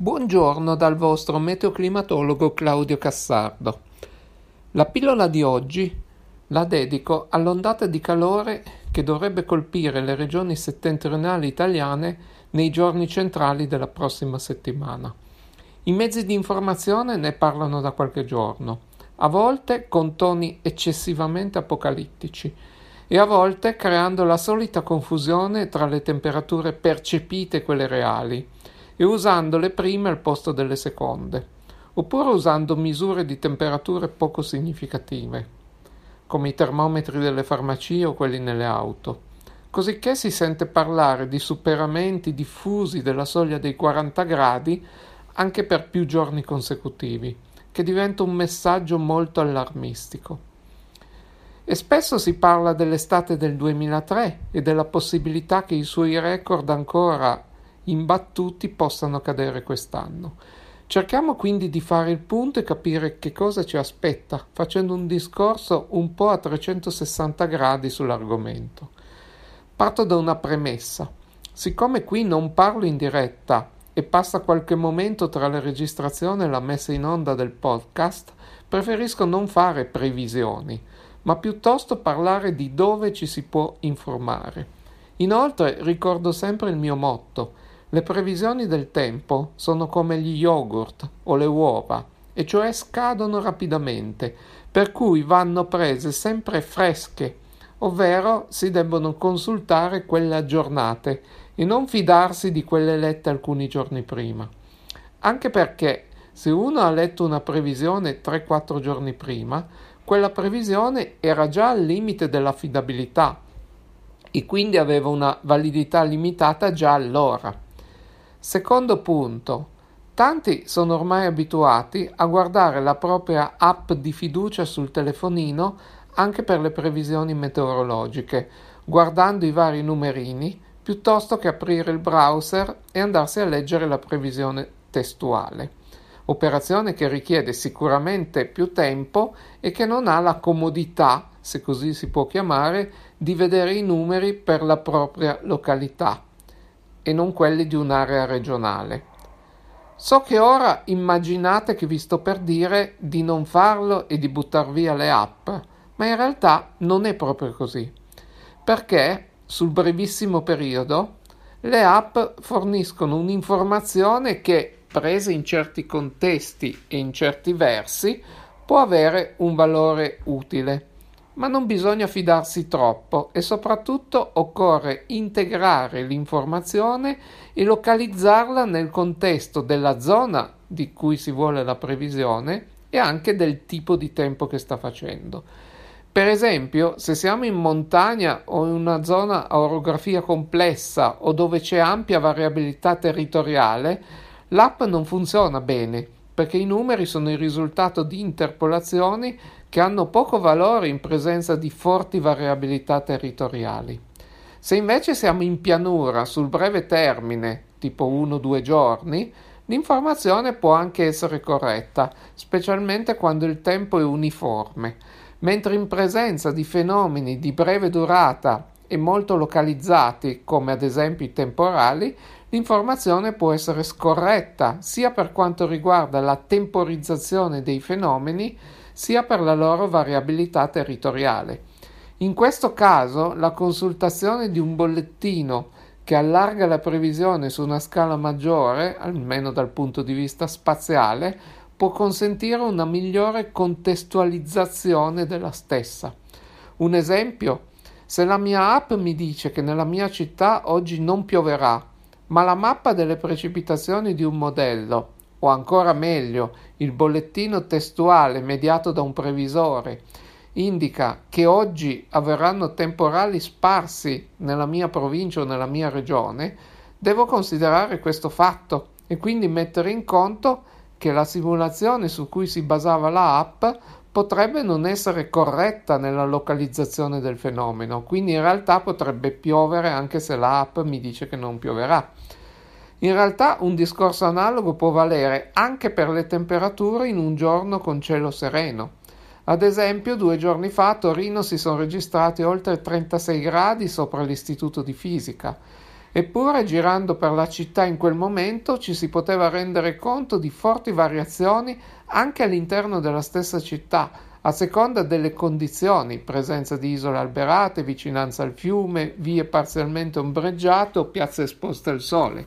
Buongiorno dal vostro meteoclimatologo Claudio Cassardo. La pillola di oggi la dedico all'ondata di calore che dovrebbe colpire le regioni settentrionali italiane nei giorni centrali della prossima settimana. I mezzi di informazione ne parlano da qualche giorno, a volte con toni eccessivamente apocalittici e a volte creando la solita confusione tra le temperature percepite e quelle reali e usando le prime al posto delle seconde, oppure usando misure di temperature poco significative, come i termometri delle farmacie o quelli nelle auto, cosicché si sente parlare di superamenti diffusi della soglia dei 40 gradi anche per più giorni consecutivi, che diventa un messaggio molto allarmistico. E spesso si parla dell'estate del 2003 e della possibilità che i suoi record ancora imbattuti possano cadere quest'anno. Cerchiamo quindi di fare il punto e capire che cosa ci aspetta, facendo un discorso un po' a 360 gradi sull'argomento. Parto da una premessa. Siccome qui non parlo in diretta e passa qualche momento tra la registrazione e la messa in onda del podcast, preferisco non fare previsioni, ma piuttosto parlare di dove ci si può informare. Inoltre ricordo sempre il mio motto le previsioni del tempo sono come gli yogurt o le uova, e cioè scadono rapidamente, per cui vanno prese sempre fresche, ovvero si debbono consultare quelle aggiornate e non fidarsi di quelle lette alcuni giorni prima. Anche perché se uno ha letto una previsione 3-4 giorni prima, quella previsione era già al limite dell'affidabilità e quindi aveva una validità limitata già allora. Secondo punto. Tanti sono ormai abituati a guardare la propria app di fiducia sul telefonino anche per le previsioni meteorologiche, guardando i vari numerini, piuttosto che aprire il browser e andarsi a leggere la previsione testuale. Operazione che richiede sicuramente più tempo e che non ha la comodità, se così si può chiamare, di vedere i numeri per la propria località e non quelli di un'area regionale. So che ora immaginate che vi sto per dire di non farlo e di buttar via le app, ma in realtà non è proprio così, perché sul brevissimo periodo le app forniscono un'informazione che, presa in certi contesti e in certi versi, può avere un valore utile ma non bisogna fidarsi troppo e soprattutto occorre integrare l'informazione e localizzarla nel contesto della zona di cui si vuole la previsione e anche del tipo di tempo che sta facendo. Per esempio, se siamo in montagna o in una zona a orografia complessa o dove c'è ampia variabilità territoriale, l'app non funziona bene perché i numeri sono il risultato di interpolazioni che hanno poco valore in presenza di forti variabilità territoriali. Se invece siamo in pianura sul breve termine, tipo 1-2 giorni, l'informazione può anche essere corretta, specialmente quando il tempo è uniforme, mentre in presenza di fenomeni di breve durata e molto localizzati, come ad esempio i temporali, l'informazione può essere scorretta sia per quanto riguarda la temporizzazione dei fenomeni, sia per la loro variabilità territoriale. In questo caso, la consultazione di un bollettino che allarga la previsione su una scala maggiore, almeno dal punto di vista spaziale, può consentire una migliore contestualizzazione della stessa. Un esempio se la mia app mi dice che nella mia città oggi non pioverà, ma la mappa delle precipitazioni di un modello, o ancora meglio, il bollettino testuale mediato da un previsore, indica che oggi avverranno temporali sparsi nella mia provincia o nella mia regione, devo considerare questo fatto e quindi mettere in conto che la simulazione su cui si basava la app potrebbe non essere corretta nella localizzazione del fenomeno, quindi in realtà potrebbe piovere anche se l'app mi dice che non pioverà. In realtà un discorso analogo può valere anche per le temperature in un giorno con cielo sereno. Ad esempio, due giorni fa a Torino si sono registrati oltre 36 gradi sopra l'istituto di fisica Eppure, girando per la città in quel momento, ci si poteva rendere conto di forti variazioni anche all'interno della stessa città, a seconda delle condizioni, presenza di isole alberate, vicinanza al fiume, vie parzialmente ombreggiate o piazze esposte al sole.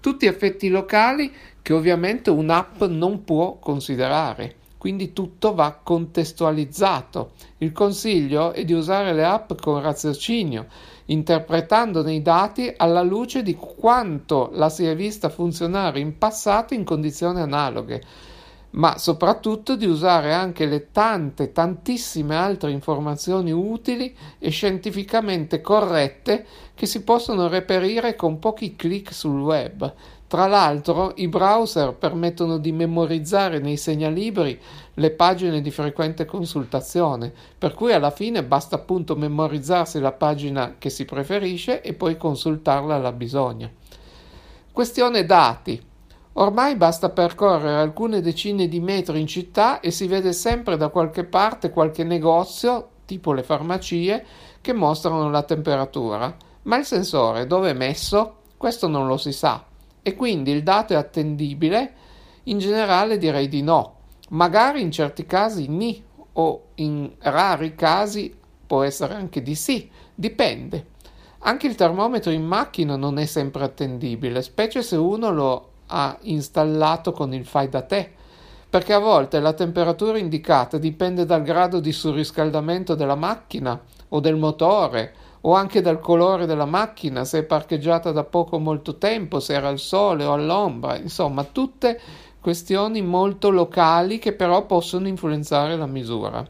Tutti effetti locali che ovviamente un'app non può considerare quindi tutto va contestualizzato. Il consiglio è di usare le app con raziocinio, interpretandone i dati alla luce di quanto la si è vista funzionare in passato in condizioni analoghe, ma soprattutto di usare anche le tante, tantissime altre informazioni utili e scientificamente corrette che si possono reperire con pochi clic sul web, tra l'altro, i browser permettono di memorizzare nei segnalibri le pagine di frequente consultazione, per cui alla fine basta appunto memorizzarsi la pagina che si preferisce e poi consultarla alla bisogna. Questione dati. Ormai basta percorrere alcune decine di metri in città e si vede sempre da qualche parte qualche negozio, tipo le farmacie, che mostrano la temperatura. Ma il sensore dove è messo? Questo non lo si sa e quindi il dato è attendibile? In generale direi di no, magari in certi casi ni o in rari casi può essere anche di sì, dipende. Anche il termometro in macchina non è sempre attendibile, specie se uno lo ha installato con il fai da te, perché a volte la temperatura indicata dipende dal grado di surriscaldamento della macchina o del motore o anche dal colore della macchina, se è parcheggiata da poco o molto tempo, se era al sole o all'ombra, insomma, tutte questioni molto locali che però possono influenzare la misura.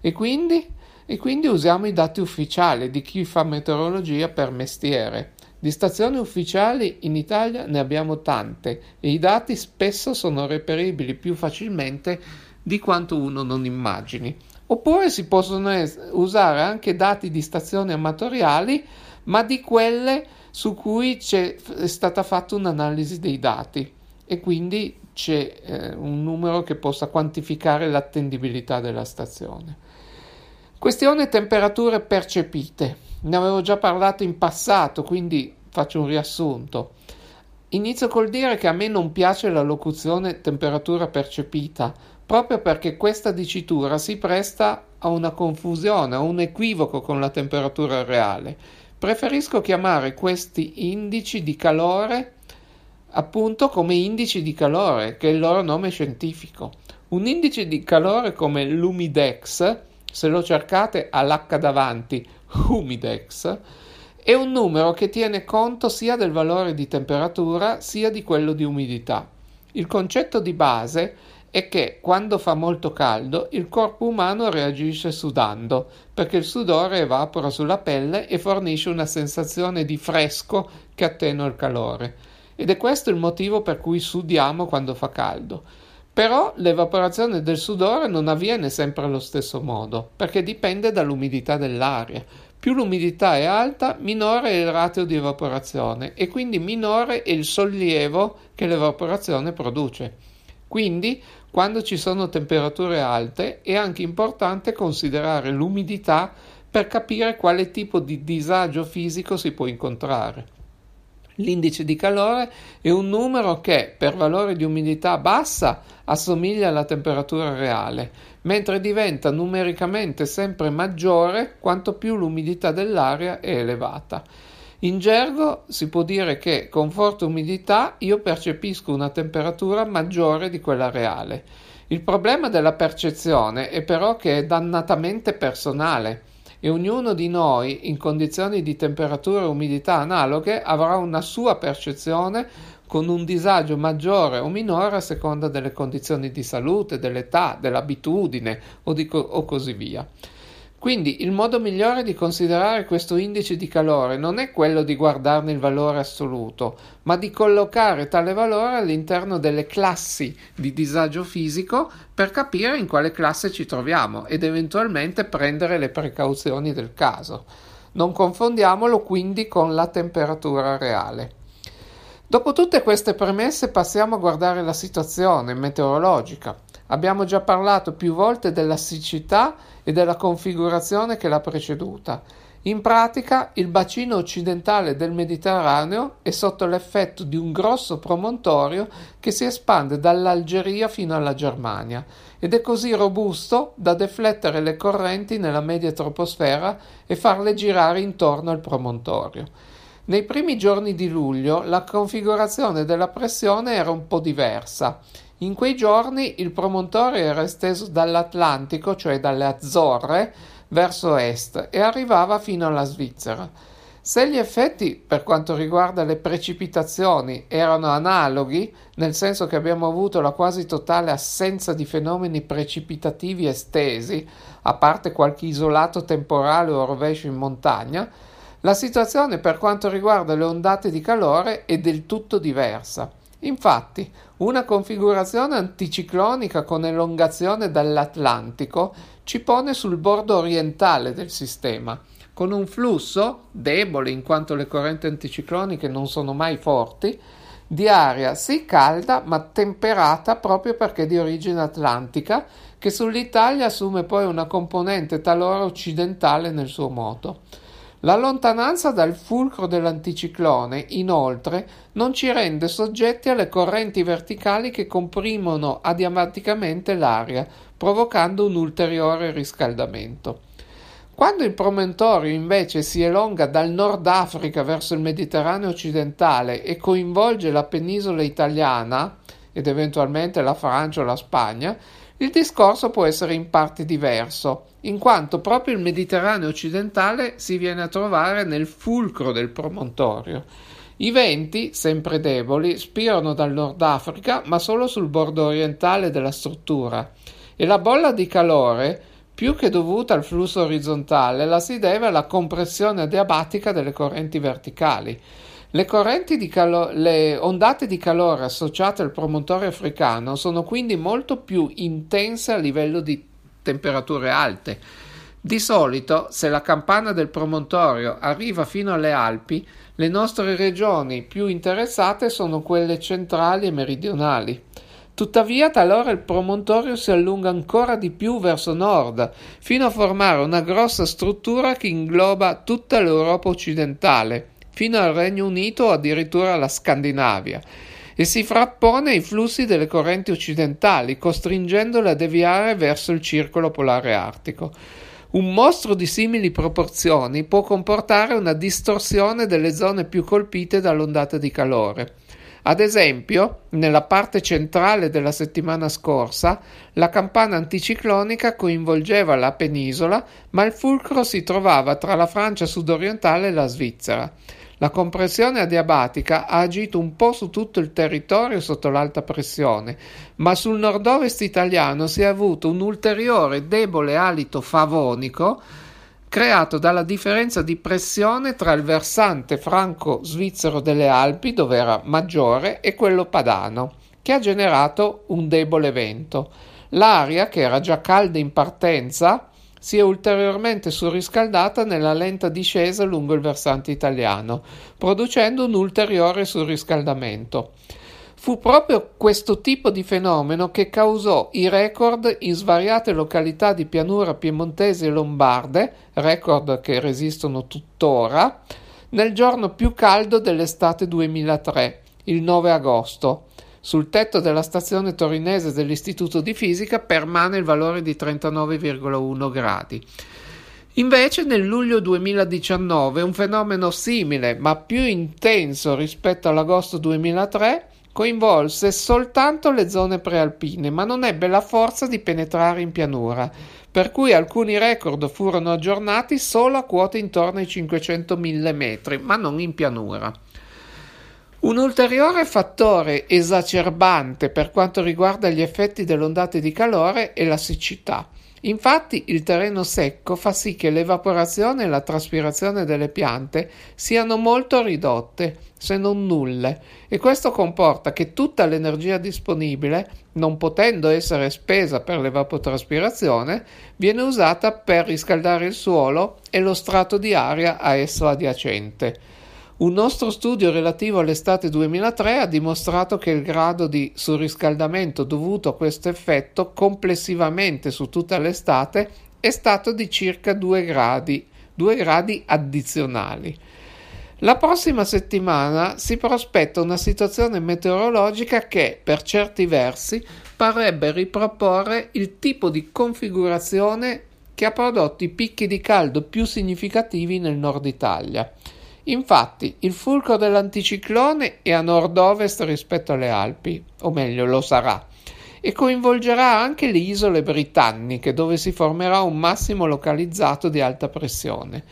E quindi, e quindi usiamo i dati ufficiali di chi fa meteorologia per mestiere. Di stazioni ufficiali in Italia ne abbiamo tante e i dati spesso sono reperibili più facilmente di quanto uno non immagini. Oppure si possono es- usare anche dati di stazioni amatoriali, ma di quelle su cui c'è, è stata fatta un'analisi dei dati e quindi c'è eh, un numero che possa quantificare l'attendibilità della stazione. Questione temperature percepite. Ne avevo già parlato in passato, quindi faccio un riassunto. Inizio col dire che a me non piace la locuzione temperatura percepita, proprio perché questa dicitura si presta a una confusione, a un equivoco con la temperatura reale. Preferisco chiamare questi indici di calore appunto come indici di calore, che è il loro nome scientifico. Un indice di calore come l'Humidex, se lo cercate all'H davanti, Humidex, è un numero che tiene conto sia del valore di temperatura sia di quello di umidità. Il concetto di base è che quando fa molto caldo il corpo umano reagisce sudando, perché il sudore evapora sulla pelle e fornisce una sensazione di fresco che attenua il calore. Ed è questo il motivo per cui sudiamo quando fa caldo. Però l'evaporazione del sudore non avviene sempre allo stesso modo, perché dipende dall'umidità dell'aria. Più l'umidità è alta, minore è il ratio di evaporazione e quindi minore è il sollievo che l'evaporazione produce. Quindi, quando ci sono temperature alte, è anche importante considerare l'umidità per capire quale tipo di disagio fisico si può incontrare. L'indice di calore è un numero che, per valore di umidità bassa, assomiglia alla temperatura reale, mentre diventa numericamente sempre maggiore quanto più l'umidità dell'aria è elevata. In gergo si può dire che con forte umidità io percepisco una temperatura maggiore di quella reale. Il problema della percezione è però che è dannatamente personale e ognuno di noi in condizioni di temperatura e umidità analoghe avrà una sua percezione con un disagio maggiore o minore a seconda delle condizioni di salute, dell'età, dell'abitudine o, co- o così via. Quindi il modo migliore di considerare questo indice di calore non è quello di guardarne il valore assoluto, ma di collocare tale valore all'interno delle classi di disagio fisico per capire in quale classe ci troviamo ed eventualmente prendere le precauzioni del caso. Non confondiamolo quindi con la temperatura reale. Dopo tutte queste premesse passiamo a guardare la situazione meteorologica. Abbiamo già parlato più volte della siccità e della configurazione che l'ha preceduta. In pratica, il bacino occidentale del Mediterraneo è sotto l'effetto di un grosso promontorio che si espande dall'Algeria fino alla Germania ed è così robusto da deflettere le correnti nella media troposfera e farle girare intorno al promontorio. Nei primi giorni di luglio la configurazione della pressione era un po' diversa. In quei giorni il promontorio era esteso dall'Atlantico, cioè dalle Azzorre, verso est e arrivava fino alla Svizzera. Se gli effetti per quanto riguarda le precipitazioni erano analoghi, nel senso che abbiamo avuto la quasi totale assenza di fenomeni precipitativi estesi, a parte qualche isolato temporale o rovescio in montagna, la situazione per quanto riguarda le ondate di calore è del tutto diversa. Infatti, una configurazione anticiclonica con elongazione dall'Atlantico ci pone sul bordo orientale del sistema, con un flusso debole in quanto le correnti anticicloniche non sono mai forti, di aria sì calda ma temperata proprio perché di origine atlantica, che sull'Italia assume poi una componente talora occidentale nel suo moto. La lontananza dal fulcro dell'anticiclone, inoltre, non ci rende soggetti alle correnti verticali che comprimono adiabaticamente l'aria, provocando un ulteriore riscaldamento. Quando il promontorio invece si elonga dal Nord Africa verso il Mediterraneo occidentale e coinvolge la penisola italiana ed eventualmente la Francia o la Spagna, il discorso può essere in parte diverso, in quanto proprio il Mediterraneo occidentale si viene a trovare nel fulcro del promontorio. I venti, sempre deboli, spirano dal Nord Africa, ma solo sul bordo orientale della struttura, e la bolla di calore, più che dovuta al flusso orizzontale, la si deve alla compressione adiabatica delle correnti verticali. Le, calo- le ondate di calore associate al promontorio africano sono quindi molto più intense a livello di temperature alte. Di solito, se la campana del promontorio arriva fino alle Alpi, le nostre regioni più interessate sono quelle centrali e meridionali. Tuttavia, talora il promontorio si allunga ancora di più verso nord, fino a formare una grossa struttura che ingloba tutta l'Europa occidentale fino al Regno Unito o addirittura alla Scandinavia e si frappone ai flussi delle correnti occidentali, costringendole a deviare verso il circolo polare artico. Un mostro di simili proporzioni può comportare una distorsione delle zone più colpite dall'ondata di calore. Ad esempio, nella parte centrale della settimana scorsa, la campana anticiclonica coinvolgeva la penisola, ma il fulcro si trovava tra la Francia sudorientale e la Svizzera. La compressione adiabatica ha agito un po' su tutto il territorio sotto l'alta pressione, ma sul nord-ovest italiano si è avuto un ulteriore debole alito favonico creato dalla differenza di pressione tra il versante franco-svizzero delle Alpi, dove era maggiore, e quello padano, che ha generato un debole vento. L'aria, che era già calda in partenza, si è ulteriormente surriscaldata nella lenta discesa lungo il versante italiano, producendo un ulteriore surriscaldamento. Fu proprio questo tipo di fenomeno che causò i record in svariate località di pianura piemontesi e lombarde, record che resistono tuttora, nel giorno più caldo dell'estate 2003, il 9 agosto, sul tetto della stazione torinese dell'Istituto di Fisica permane il valore di 39,1 gradi. Invece nel luglio 2019 un fenomeno simile ma più intenso rispetto all'agosto 2003 coinvolse soltanto le zone prealpine, ma non ebbe la forza di penetrare in pianura, per cui alcuni record furono aggiornati solo a quote intorno ai 500.000 metri, ma non in pianura. Un ulteriore fattore esacerbante per quanto riguarda gli effetti delle ondate di calore è la siccità. Infatti il terreno secco fa sì che l'evaporazione e la traspirazione delle piante siano molto ridotte, se non nulle, e questo comporta che tutta l'energia disponibile, non potendo essere spesa per l'evapotraspirazione, viene usata per riscaldare il suolo e lo strato di aria a esso adiacente. Un nostro studio relativo all'estate 2003 ha dimostrato che il grado di surriscaldamento dovuto a questo effetto complessivamente su tutta l'estate è stato di circa 2 gradi 2 gradi addizionali. La prossima settimana si prospetta una situazione meteorologica che, per certi versi, parrebbe riproporre il tipo di configurazione che ha prodotto i picchi di caldo più significativi nel nord Italia. Infatti, il fulcro dell'anticiclone è a nord-ovest rispetto alle Alpi, o meglio lo sarà, e coinvolgerà anche le isole britanniche, dove si formerà un massimo localizzato di alta pressione.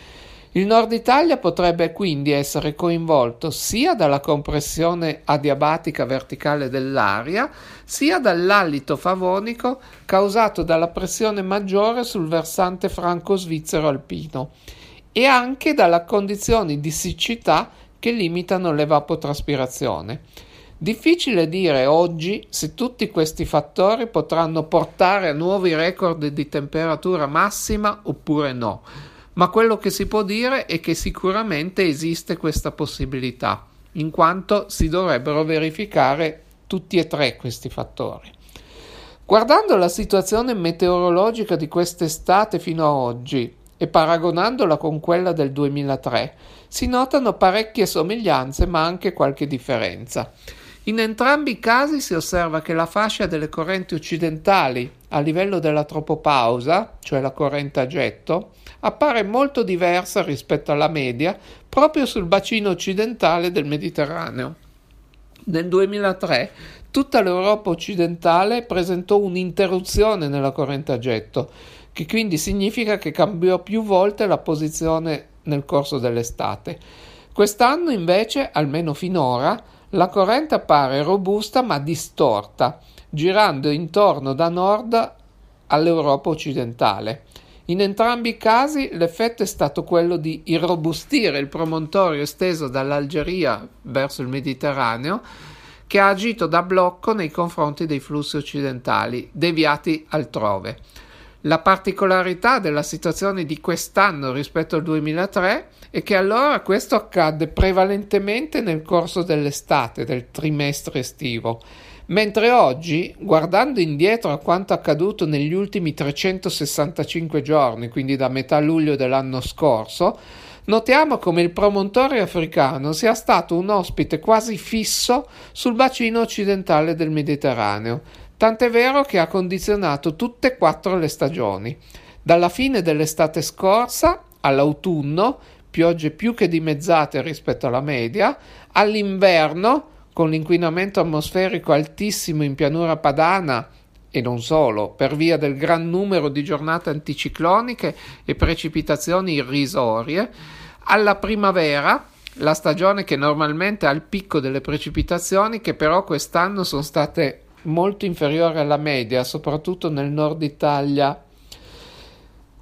Il nord Italia potrebbe quindi essere coinvolto sia dalla compressione adiabatica verticale dell'aria, sia dall'alito favonico causato dalla pressione maggiore sul versante franco-svizzero alpino e anche dalle condizioni di siccità che limitano l'evapotraspirazione. Difficile dire oggi se tutti questi fattori potranno portare a nuovi record di temperatura massima oppure no ma quello che si può dire è che sicuramente esiste questa possibilità, in quanto si dovrebbero verificare tutti e tre questi fattori. Guardando la situazione meteorologica di quest'estate fino ad oggi e paragonandola con quella del 2003, si notano parecchie somiglianze ma anche qualche differenza. In entrambi i casi si osserva che la fascia delle correnti occidentali a livello della tropopausa, cioè la corrente a getto, appare molto diversa rispetto alla media proprio sul bacino occidentale del Mediterraneo. Nel 2003 tutta l'Europa occidentale presentò un'interruzione nella corrente a getto, che quindi significa che cambiò più volte la posizione nel corso dell'estate. Quest'anno invece, almeno finora, la corrente appare robusta ma distorta, girando intorno da nord all'Europa occidentale. In entrambi i casi l'effetto è stato quello di irrobustire il promontorio esteso dall'Algeria verso il Mediterraneo, che ha agito da blocco nei confronti dei flussi occidentali, deviati altrove. La particolarità della situazione di quest'anno rispetto al 2003 è che allora questo accadde prevalentemente nel corso dell'estate, del trimestre estivo Mentre oggi, guardando indietro a quanto accaduto negli ultimi 365 giorni, quindi da metà luglio dell'anno scorso, notiamo come il promontorio africano sia stato un ospite quasi fisso sul bacino occidentale del Mediterraneo, tant'è vero che ha condizionato tutte e quattro le stagioni. Dalla fine dell'estate scorsa all'autunno, piogge più che dimezzate rispetto alla media, all'inverno, con l'inquinamento atmosferico altissimo in pianura padana e non solo, per via del gran numero di giornate anticicloniche e precipitazioni irrisorie, alla primavera, la stagione che normalmente ha il picco delle precipitazioni, che però quest'anno sono state molto inferiori alla media, soprattutto nel nord Italia.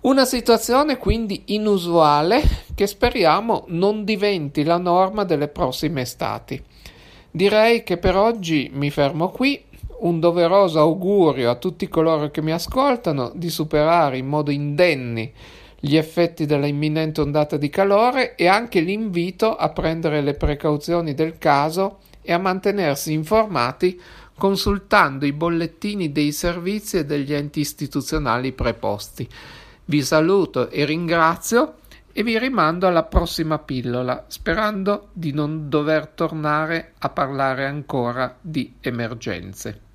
Una situazione quindi inusuale che speriamo non diventi la norma delle prossime estati. Direi che per oggi mi fermo qui. Un doveroso augurio a tutti coloro che mi ascoltano di superare in modo indenni gli effetti della imminente ondata di calore e anche l'invito a prendere le precauzioni del caso e a mantenersi informati consultando i bollettini dei servizi e degli enti istituzionali preposti. Vi saluto e ringrazio e vi rimando alla prossima pillola, sperando di non dover tornare a parlare ancora di emergenze.